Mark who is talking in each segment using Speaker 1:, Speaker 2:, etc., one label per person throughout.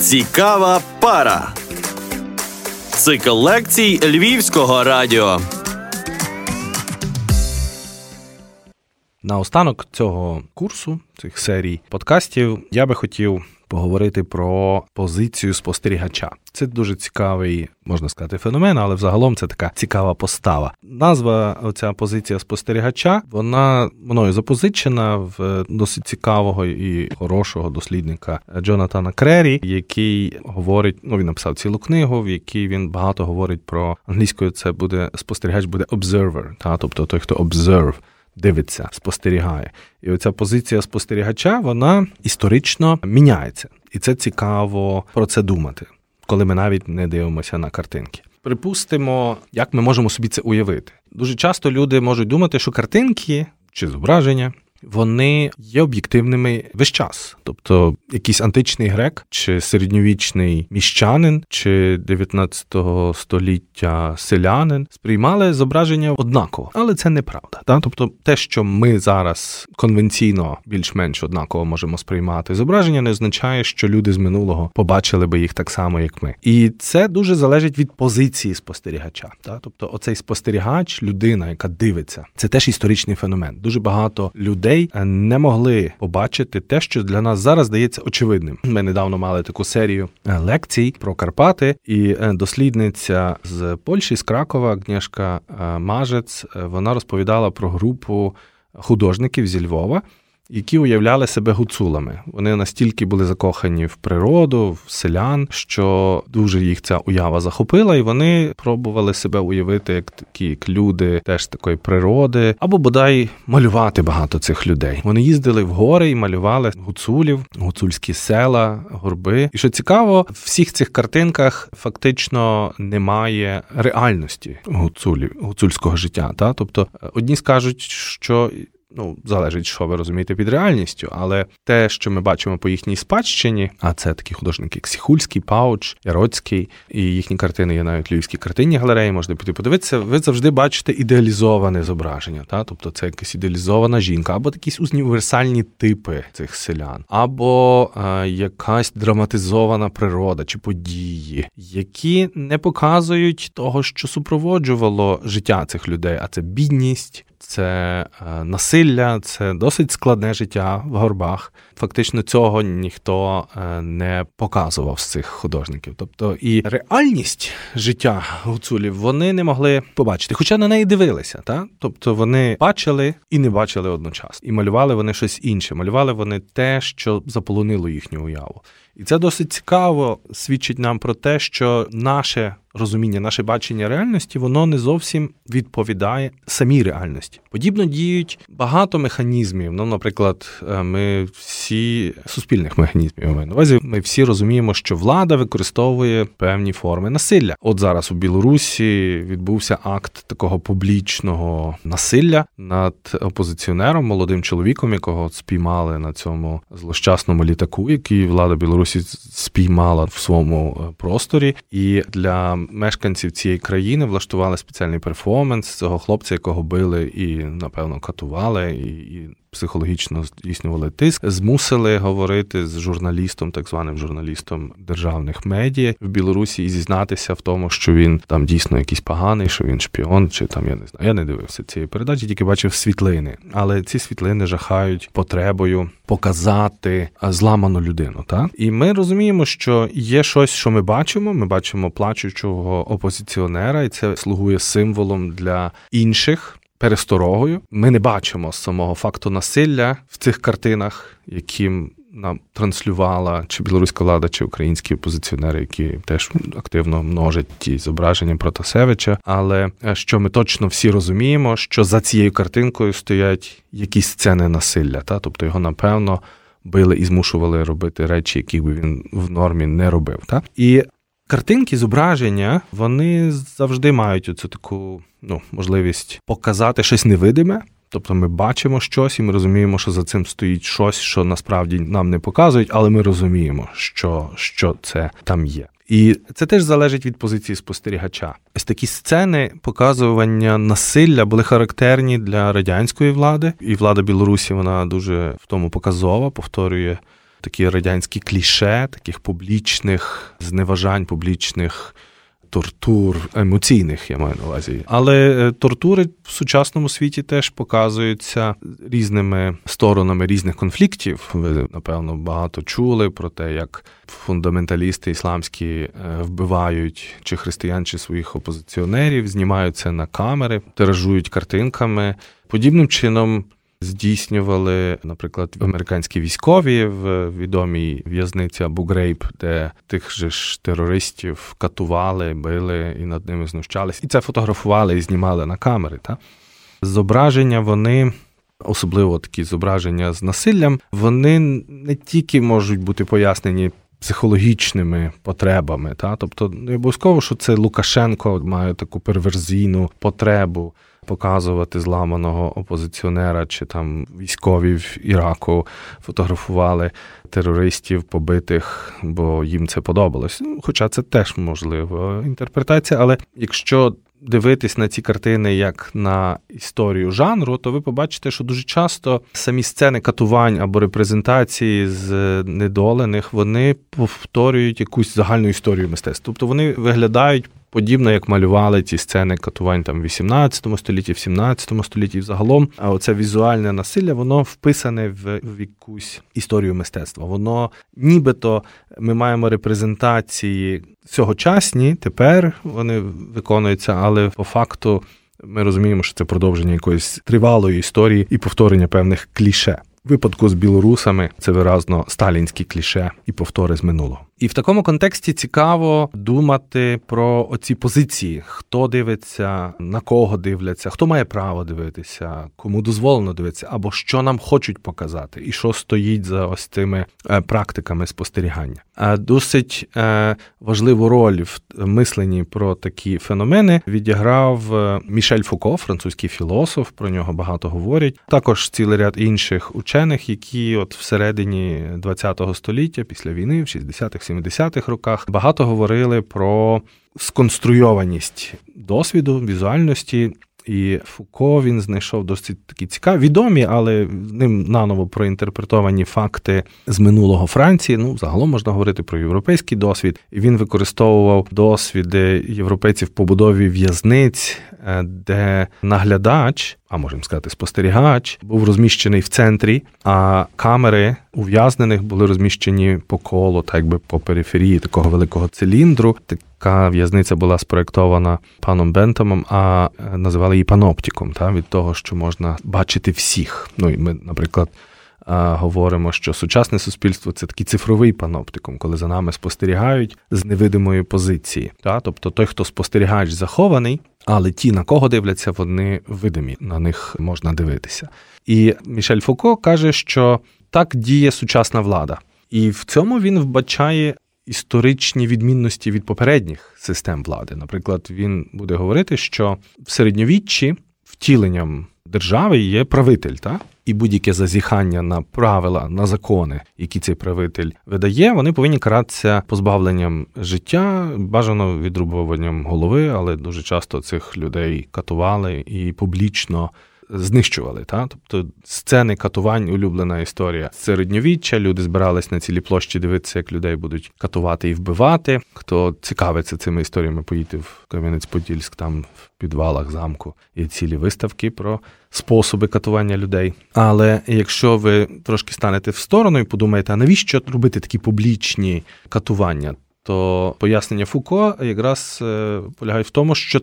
Speaker 1: Цікава пара. Цикл лекцій Львівського радіо.
Speaker 2: На останок цього курсу, цих серій подкастів, я би хотів поговорити про позицію спостерігача. Це дуже цікавий, можна сказати, феномен, але взагалом це така цікава постава. Назва оця позиція спостерігача, вона мною запозичена в досить цікавого і хорошого дослідника Джонатана Крері, який говорить, ну він написав цілу книгу, в якій він багато говорить про англійською. Це буде спостерігач, буде observer, та тобто той, хто observe дивиться, спостерігає. І оця позиція спостерігача вона історично міняється, і це цікаво про це думати, коли ми навіть не дивимося на картинки. Припустимо, як ми можемо собі це уявити. Дуже часто люди можуть думати, що картинки чи зображення вони є об'єктивними весь час. Тобто якийсь античний грек, чи середньовічний міщанин, чи 19 століття селянин сприймали зображення однаково, але це неправда. Та? Тобто, те, що ми зараз конвенційно більш-менш однаково можемо сприймати зображення, не означає, що люди з минулого побачили би їх так само, як ми. І це дуже залежить від позиції спостерігача. Та? Тобто, оцей спостерігач, людина, яка дивиться, це теж історичний феномен. Дуже багато людей людей е, не могли побачити те, що для нас зараз здається очевидним. Ми недавно мали таку серію е, лекцій про Карпати, і е, дослідниця з Польщі з Кракова, Агнєшка Мажець, вона розповідала про групу художників зі Львова які уявляли себе гуцулами. Вони настільки були закохані в природу, в селян, що дуже їх ця уява захопила, і вони пробували себе уявити як такі як люди, теж такої природи, або бодай малювати багато цих людей. Вони їздили в гори і малювали гуцулів, гуцульські села, горби. І що цікаво, в всіх цих картинках фактично немає реальності гуцулів, гуцульського життя. Та тобто одні скажуть, що Ну, залежить, що ви розумієте під реальністю, але те, що ми бачимо по їхній спадщині, а це такі художники, як Сіхульський, Пауч, Яроцький, і їхні картини є навіть львівські картинні галереї, можна піти подивитися. Ви завжди бачите ідеалізоване зображення, та тобто це якась ідеалізована жінка, або якісь універсальні типи цих селян, або е, якась драматизована природа чи події, які не показують того, що супроводжувало життя цих людей, а це бідність це е, насилля, це досить складне життя в горбах. Фактично цього ніхто е, не показував з цих художників. Тобто і реальність життя гуцулів вони не могли побачити, хоча на неї дивилися. Та? Тобто вони бачили і не бачили одночасно. І малювали вони щось інше. Малювали вони те, що заполонило їхню уяву. І це досить цікаво свідчить нам про те, що наше розуміння, наше бачення реальності, воно не зовсім відповідає самій реальності. Подібно діють багато механізмів. Ну, наприклад, е, ми всі суспільних механізмів на увазі. Ми всі розуміємо, що влада використовує певні форми насилля. От зараз у Білорусі відбувся акт такого публічного насилля над опозиціонером, молодим чоловіком, якого спіймали на цьому злощасному літаку, який влада Білорусі спіймала в своєму е, просторі, і для мешканців цієї країни влаштували спеціальний перформанс цього хлопця, якого били і, напевно, катували, і, і психологічно здійснювали тиск, змусили говорити з журналістом, так званим журналістом державних медіа в Білорусі і зізнатися в тому, що він там дійсно якийсь поганий, що він шпіон, чи там я не знаю. Я не дивився цієї передачі, тільки бачив світлини. Але ці світлини жахають потребою показати зламану людину. Так? І ми розуміємо, що є щось, що ми бачимо. Ми бачимо плачучого опозиціонера, і це слугує символом для інших пересторогою. Ми не бачимо самого факту насилля в цих картинах, яким нам транслювала чи білоруська влада, чи українські опозиціонери, які теж активно множать ті зображення Протасевича. Але е, що ми точно всі розуміємо, що за цією картинкою стоять якісь сцени насилля, та тобто його напевно. Били і змушували робити речі, які би він в нормі не робив. Так? І Картинки, зображення, вони завжди мають оцю таку ну, можливість показати щось невидиме. Тобто ми бачимо щось, і ми розуміємо, що за цим стоїть щось, що насправді нам не показують, але ми розуміємо, що, що це там є. І це теж залежить від позиції спостерігача. Ось такі сцени показування насилля були характерні для радянської влади, і влада Білорусі вона дуже в тому показова, повторює такі радянські кліше, таких публічних зневажань, публічних тортур емоційних, я маю на увазі. Але е, тортури в сучасному світі теж показуються різними сторонами різних конфліктів. Ви, напевно, багато чули про те, як фундаменталісти ісламські е, вбивають чи християн, чи своїх опозиціонерів, знімаються на камери, тиражують картинками. Подібним чином здійснювали, наприклад, американські військові в відомій в'язниці Абу Грейб, де тих же ж терористів катували, били і над ними знущались. І це фотографували і знімали на камери. Та? Зображення вони. Особливо такі зображення з насиллям, вони не тільки можуть бути пояснені психологічними потребами, та тобто не обов'язково, що це Лукашенко має таку перверзійну потребу показувати зламаного опозиціонера чи там військові в Іраку фотографували терористів побитих, бо їм це подобалось. Ну, хоча це теж можлива інтерпретація, але якщо дивитись на ці картини як на історію жанру, то ви побачите, що дуже часто самі сцени катувань або репрезентації з недолених вони повторюють якусь загальну історію мистецтва. Тобто вони виглядають подібно, як малювали ці сцени катувань там в 18 столітті, в 17 столітті. Загалом, а оце візуальне насилля, воно вписане в, в якусь історію мистецтва. Воно нібито ми маємо репрезентації сьогочасні, тепер вони виконуються, але по факту. Ми розуміємо, що це продовження якоїсь тривалої історії і повторення певних кліше. Випадку з білорусами це виразно сталінські кліше і повтори з минулого. І в такому контексті цікаво думати про оці позиції: хто дивиться, на кого дивляться, хто має право дивитися, кому дозволено дивитися, або що нам хочуть показати, і що стоїть за ось цими е, практиками спостерігання. А досить е, важливу роль в мисленні про такі феномени відіграв е, Мішель Фуко, французький філософ. Про нього багато говорять. Також цілий ряд інших учених, які от всередині ХХ століття, після війни, в 60-х 70-х роках багато говорили про сконструйованість досвіду, візуальності. І Фуко він знайшов досить такі цікаві, відомі, але ним наново проінтерпретовані факти з минулого Франції. Ну, загалом можна говорити про європейський досвід. І він використовував досвіди європейців побудові в'язниць, е, де наглядач а можемо сказати, спостерігач, був розміщений в центрі, а камери ув'язнених були розміщені по колу, так якби по периферії такого великого циліндру. Така в'язниця була спроєктована паном Бентомом, а е, називали її паноптіком, та від того, що можна бачити всіх. Ну і ми, наприклад. Говоримо, що сучасне суспільство це такий цифровий паноптикум, коли за нами спостерігають з невидимої позиції. Та? Тобто той, хто спостерігач захований, але ті, на кого дивляться, вони видимі, на них можна дивитися. І Мішель Фуко каже, що так діє сучасна влада, і в цьому він вбачає історичні відмінності від попередніх систем влади. Наприклад, він буде говорити, що в середньовіччі втіленням держави є правитель, так? і будь-яке зазіхання на правила, на закони, які цей правитель видає, вони повинні каратися позбавленням життя, бажано відрубуванням голови, але дуже часто цих людей катували і публічно знищували. Та? Тобто сцени катувань, улюблена історія середньовіччя. Люди збирались на цілі площі дивитися, як людей будуть катувати і вбивати. Хто цікавиться цими історіями, поїти в Кам'янець-Подільськ, там в підвалах замку є цілі виставки про способи катування людей. Але якщо ви трошки станете в сторону і подумаєте, а навіщо робити такі публічні катування? То пояснення Фуко якраз е, полягає в тому, що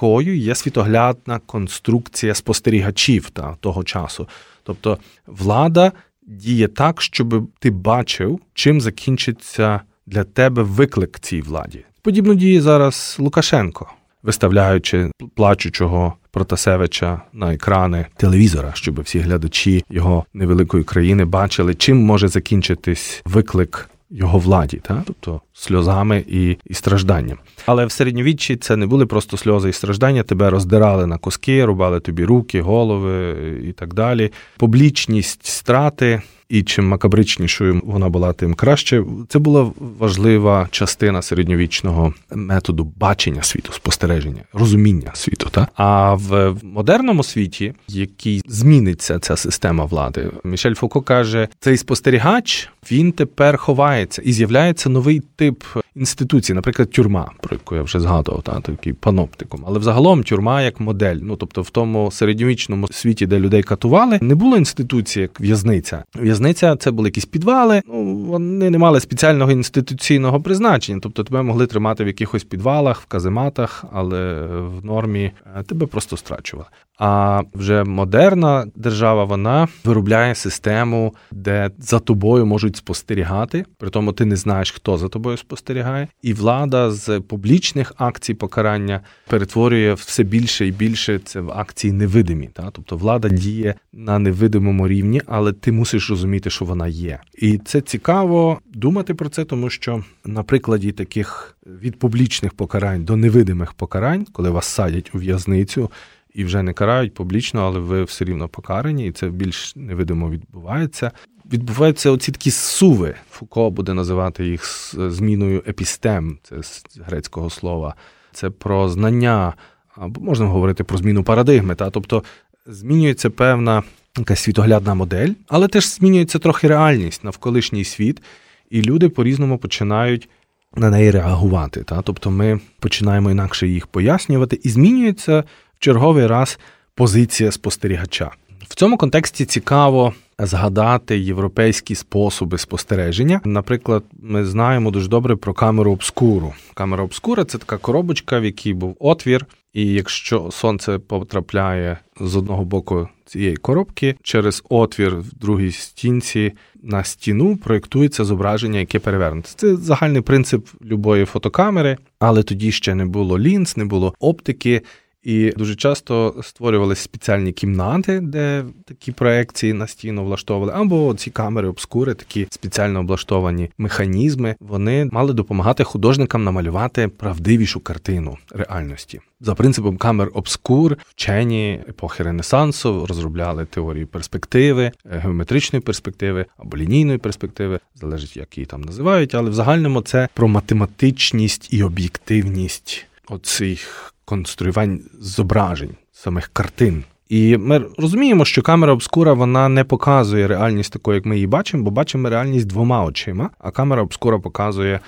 Speaker 2: такою є світоглядна конструкція спостерігачів та, того часу. Тобто влада діє так, щоб ти бачив, чим закінчиться для тебе виклик цій владі. Подібно діє зараз Лукашенко, виставляючи плачучого Протасевича на екрани телевізора, щоб всі глядачі його невеликої країни бачили, чим може закінчитись виклик його владі. Та? Тобто сльозами і і стражданням. Але в середньовіччі це не були просто сльози і страждання, тебе роздирали на куски, рубали тобі руки, голови і так далі. Публічність страти і чим макабричнішою вона була, тим краще. Це була важлива частина середньовічного методу бачення світу, спостереження, розуміння світу. Та? А в модерному світі, який зміниться ця система влади, Мішель Фуко каже, цей спостерігач він тепер ховається і з'являється новий тип інституції, наприклад, тюрма, про яку я вже згадував, та такий паноптиком. Але взагалом тюрма як модель. Ну тобто, в тому середньовічному світі, де людей катували, не було інституції як в'язниця. В'язниця це були якісь підвали. Ну вони не мали спеціального інституційного призначення. Тобто тебе могли тримати в якихось підвалах, в казематах, але в нормі е, тебе просто страчували. А вже модерна держава вона виробляє систему, де за тобою можуть спостерігати. При тому ти не знаєш, хто за тобою спостерігає, і влада з публічних акцій покарання перетворює все більше і більше це в акції невидимі. Та тобто влада діє на невидимому рівні, але ти мусиш розуміти, що вона є. І це цікаво думати про це, тому що на прикладі таких від публічних покарань до невидимих покарань, коли вас садять у в'язницю і вже не карають публічно, але ви все рівно покарані, і це більш невидимо відбувається. Відбуваються оці такі суви. Фуко буде називати їх зміною епістем, це з грецького слова. Це про знання, або можна говорити про зміну парадигми. Та? Тобто змінюється певна якась світоглядна модель, але теж змінюється трохи реальність навколишній світ, і люди по-різному починають на неї реагувати. Та? Тобто ми починаємо інакше їх пояснювати, і змінюється черговий раз позиція спостерігача. В цьому контексті цікаво згадати європейські способи спостереження. Наприклад, ми знаємо дуже добре про камеру обскуру. Камера обскура це така коробочка, в якій був отвір, і якщо сонце потрапляє з одного боку цієї коробки, через отвір в другій стінці на стіну проєктується зображення, яке перевернуте. Це загальний принцип любої фотокамери, але тоді ще не було лінз, не було оптики. І дуже часто створювалися спеціальні кімнати, де такі проекції на стіну влаштовували, або ці камери обскури, такі спеціально облаштовані механізми, вони мали допомагати художникам намалювати правдивішу картину реальності. За принципом камер обскур вчені епохи Ренесансу розробляли теорії перспективи, геометричної перспективи або лінійної перспективи, залежить як її там називають, але в загальному це про математичність і об'єктивність оцих конструювань зображень, самих картин. І ми розуміємо, що камера обскура вона не показує реальність такою, як ми її бачимо, бо бачимо реальність двома очима, а камера обскура показує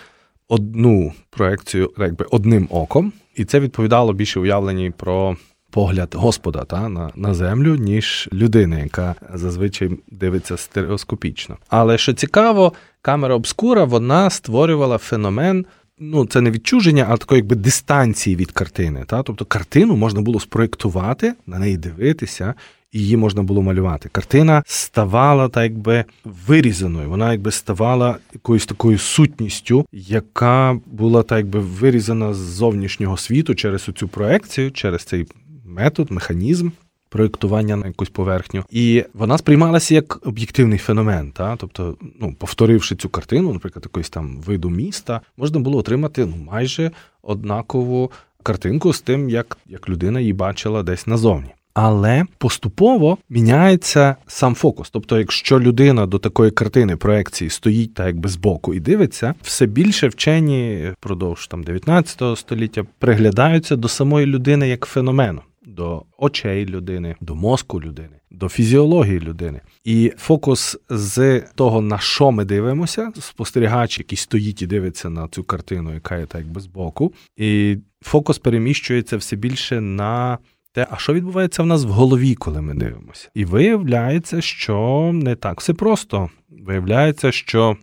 Speaker 2: одну проекцію, якби одним оком, і це відповідало більше уявленні про погляд Господа та на, на землю, ніж людини, яка зазвичай дивиться стереоскопічно. Але що цікаво, камера обскура вона створювала феномен ну, це не відчуження, а такої якби дистанції від картини. Та? Тобто картину можна було спроєктувати, на неї дивитися, і її можна було малювати. Картина ставала так якби вирізаною, вона якби ставала якоюсь такою сутністю, яка була так якби вирізана з зовнішнього світу через цю проекцію, через цей метод, механізм проєктування на якусь поверхню, і вона сприймалася як об'єктивний феномен. Та? Тобто, ну, повторивши цю картину, наприклад, якоїсь там виду міста, можна було отримати ну, майже однакову картинку з тим, як, як людина її бачила десь назовні. Але поступово міняється сам фокус. Тобто, якщо людина до такої картини проекції стоїть так якби збоку і дивиться, все більше вчені впродовж там 19 століття приглядаються до самої людини як феномену до очей людини, до мозку людини, до фізіології людини. І фокус з того, на що ми дивимося, спостерігач, який стоїть і дивиться на цю картину, яка є так якби збоку, і фокус переміщується все більше на. Те, а що відбувається в нас в голові, коли ми дивимося? І виявляється, що не так все просто. Виявляється, що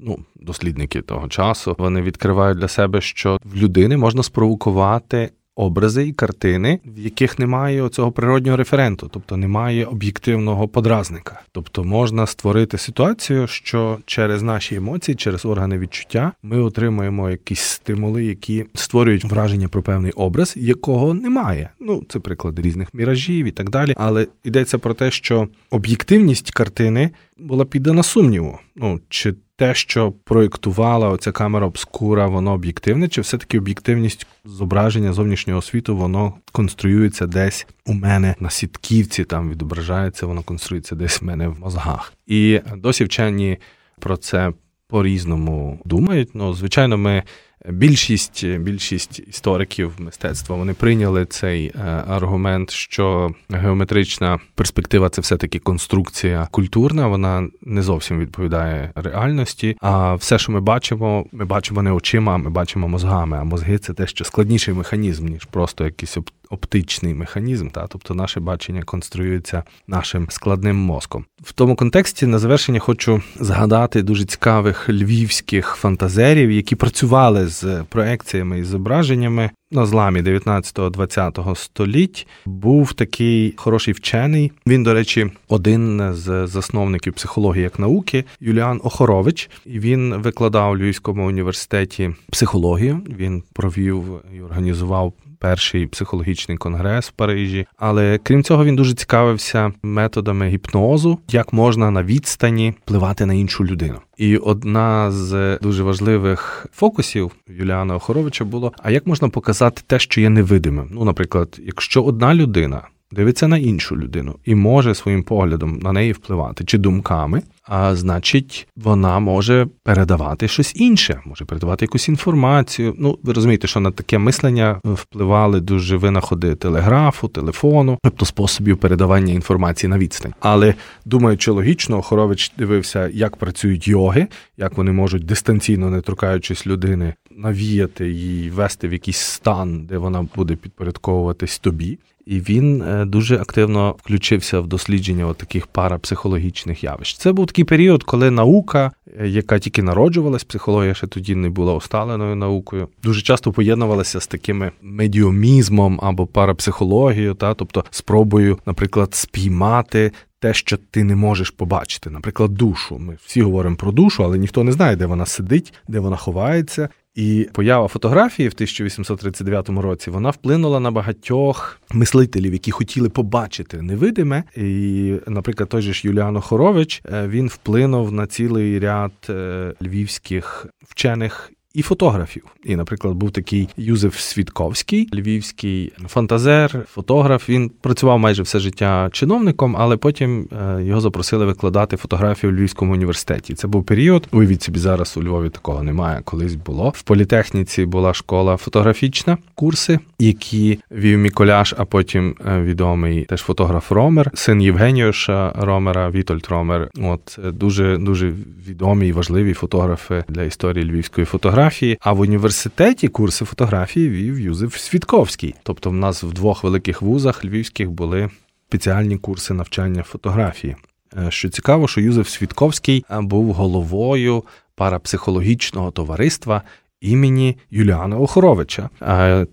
Speaker 2: ну, дослідники того часу вони відкривають для себе, що в людини можна спровокувати образи і картини, в яких немає цього природнього референту, тобто немає об'єктивного подразника. Тобто можна створити ситуацію, що через наші емоції, через органи відчуття, ми отримуємо якісь стимули, які створюють враження про певний образ, якого немає. Ну це приклади різних міражів і так далі. Але йдеться про те, що об'єктивність картини була піддана сумніву. Ну чи те, що проєктувала оця камера обскура, воно об'єктивне, чи все-таки об'єктивність зображення зовнішнього світу, воно конструюється десь у мене на сітківці, там відображається, воно конструюється десь в мене в мозгах. І досі вчені про це по-різному думають. Ну, звичайно, ми Більшість більшість істориків мистецтва вони прийняли цей е, аргумент, що геометрична перспектива це все-таки конструкція культурна, вона не зовсім відповідає реальності. А все, що ми бачимо, ми бачимо не очима, ми бачимо мозгами. А мозги це те, що складніший механізм, ніж просто якийсь оптичний механізм. Та тобто наше бачення конструюється нашим складним мозком. В тому контексті на завершення хочу згадати дуже цікавих львівських фантазерів, які працювали з проекціями і зображеннями на зламі 19-20 століть. Був такий хороший вчений. Він, до речі, один з засновників психології як науки Юліан Охорович. Він викладав у Львівському університеті психологію. Він провів і організував перший психологічний конгрес в Парижі. Але крім цього, він дуже цікавився методами гіпнозу, як можна на відстані впливати на іншу людину. І одна з дуже важливих фокусів Юліана Охоровича було: а як можна показати те, що є невидимим? Ну, наприклад, якщо одна людина дивиться на іншу людину і може своїм поглядом на неї впливати чи думками, а значить, вона може передавати щось інше, може передавати якусь інформацію. Ну, ви розумієте, що на таке мислення впливали дуже винаходи телеграфу, телефону, тобто способів передавання інформації на відстань. Але думаючи логічно, Хорович дивився, як працюють йоги, як вони можуть дистанційно, не торкаючись людини, навіяти її, вести в якийсь стан, де вона буде підпорядковуватись тобі. І він е, дуже активно включився в дослідження таких парапсихологічних явищ. Це був такий період, коли наука, е, яка тільки народжувалась, психологія ще тоді не була усталеною наукою, дуже часто поєднувалася з такими медіомізмом або парапсихологією, та тобто спробою, наприклад, спіймати. Те, що ти не можеш побачити, наприклад, душу. Ми всі говоримо про душу, але ніхто не знає, де вона сидить, де вона ховається, і поява фотографії в 1839 році вона вплинула на багатьох мислителів, які хотіли побачити невидиме. І, наприклад, той же ж Юліано Хорович е, він вплинув на цілий ряд е, львівських вчених і фотографів. І, наприклад, був такий Юзеф Світковський, львівський фантазер, фотограф. Він працював майже все життя чиновником, але потім е, його запросили викладати фотографію у Львівському університеті. Це був період. Уявіть собі, зараз у Львові такого немає. Колись було в політехніці. Була школа фотографічна, курси, які вів Міколяш, а потім е, відомий теж фотограф Ромер, син Євгеніуша Ромера, Вітольд Ромер. От е, дуже дуже відомі і важливі фотографи для історії львівської фотографії фотографії, а в університеті курси фотографії вів Юзеф Свідковський. Тобто, в нас в двох великих вузах львівських були спеціальні курси навчання фотографії. Е, що цікаво, що Юзеф Свідковський е, був головою парапсихологічного товариства імені Юліана Охоровича,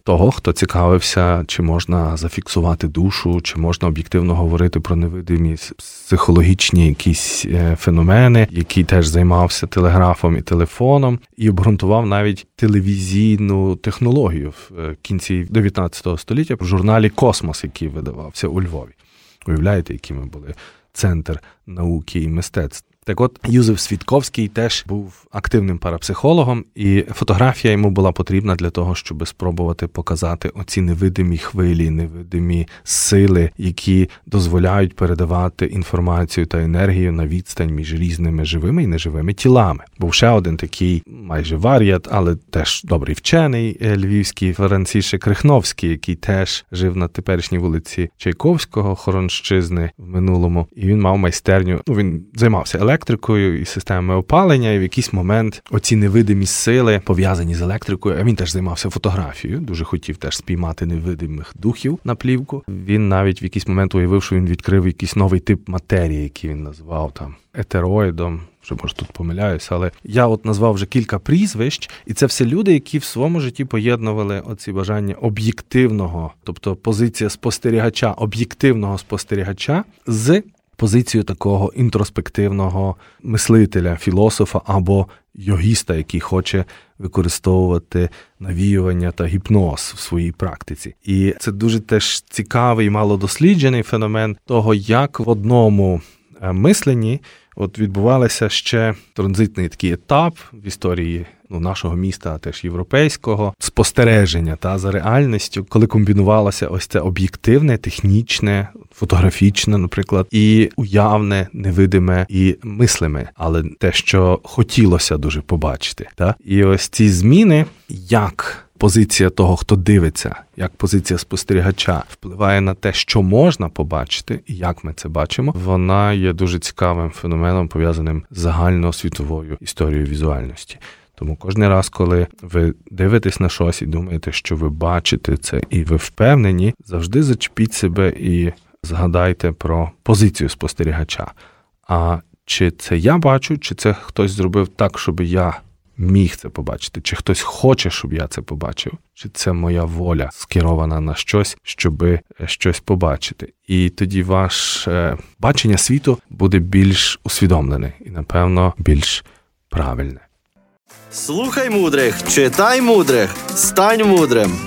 Speaker 2: того, хто цікавився, чи можна зафіксувати душу, чи можна об'єктивно говорити про невидимі психологічні якісь е, феномени, який теж займався телеграфом і телефоном, і обґрунтував навіть телевізійну технологію в е, кінці 19 століття в журналі Космос, який видавався у Львові. Уявляєте, які ми були центр науки і мистецтв. Так от Юзеф Свідковський теж був активним парапсихологом, і фотографія йому була потрібна для того, щоб спробувати показати оці невидимі хвилі, невидимі сили, які дозволяють передавати інформацію та енергію на відстань між різними живими і неживими тілами. Був ще один такий майже варіат, але теж добрий вчений е, львівський Францішек Крихновський, який теж жив на теперішній вулиці Чайковського, Хоронщизни в минулому, і він мав майстерню. Ну він займався електрикою, електрикою і системами опалення, і в якийсь момент оці невидимі сили пов'язані з електрикою. А він теж займався фотографією. Дуже хотів теж спіймати невидимих духів на плівку. Він навіть в якийсь момент уявив, що він відкрив якийсь новий тип матерії, який він назвав там етероїдом. Що може тут помиляюся, але я от назвав вже кілька прізвищ, і це все люди, які в своєму житті поєднували оці бажання об'єктивного, тобто позиція спостерігача, об'єктивного спостерігача з позицію такого інтроспективного мислителя, філософа або йогіста, який хоче використовувати навіювання та гіпноз в своїй практиці. І це дуже теж цікавий, малодосліджений феномен того, як в одному е, мисленні от відбувалося ще транзитний такий етап в історії ну, нашого міста, а теж європейського спостереження та за реальністю, коли комбінувалося ось це об'єктивне, технічне, фотографічне, наприклад, і уявне, невидиме і мислиме, але те, що хотілося дуже побачити. Та? І ось ці зміни, як позиція того, хто дивиться, як позиція спостерігача впливає на те, що можна побачити, і як ми це бачимо, вона є дуже цікавим феноменом, пов'язаним з загальноосвітовою історією візуальності. Тому кожен раз, коли ви дивитесь на щось і думаєте, що ви бачите це, і ви впевнені, завжди зачепіть себе і згадайте про позицію спостерігача. А чи це я бачу, чи це хтось зробив так, щоб я міг це побачити, чи хтось хоче, щоб я це побачив, чи це моя воля скерована на щось, щоб щось побачити. І тоді ваше бачення світу буде більш усвідомлене і, напевно, більш правильне.
Speaker 1: Слухай мудрих, читай мудрих, стань мудрим.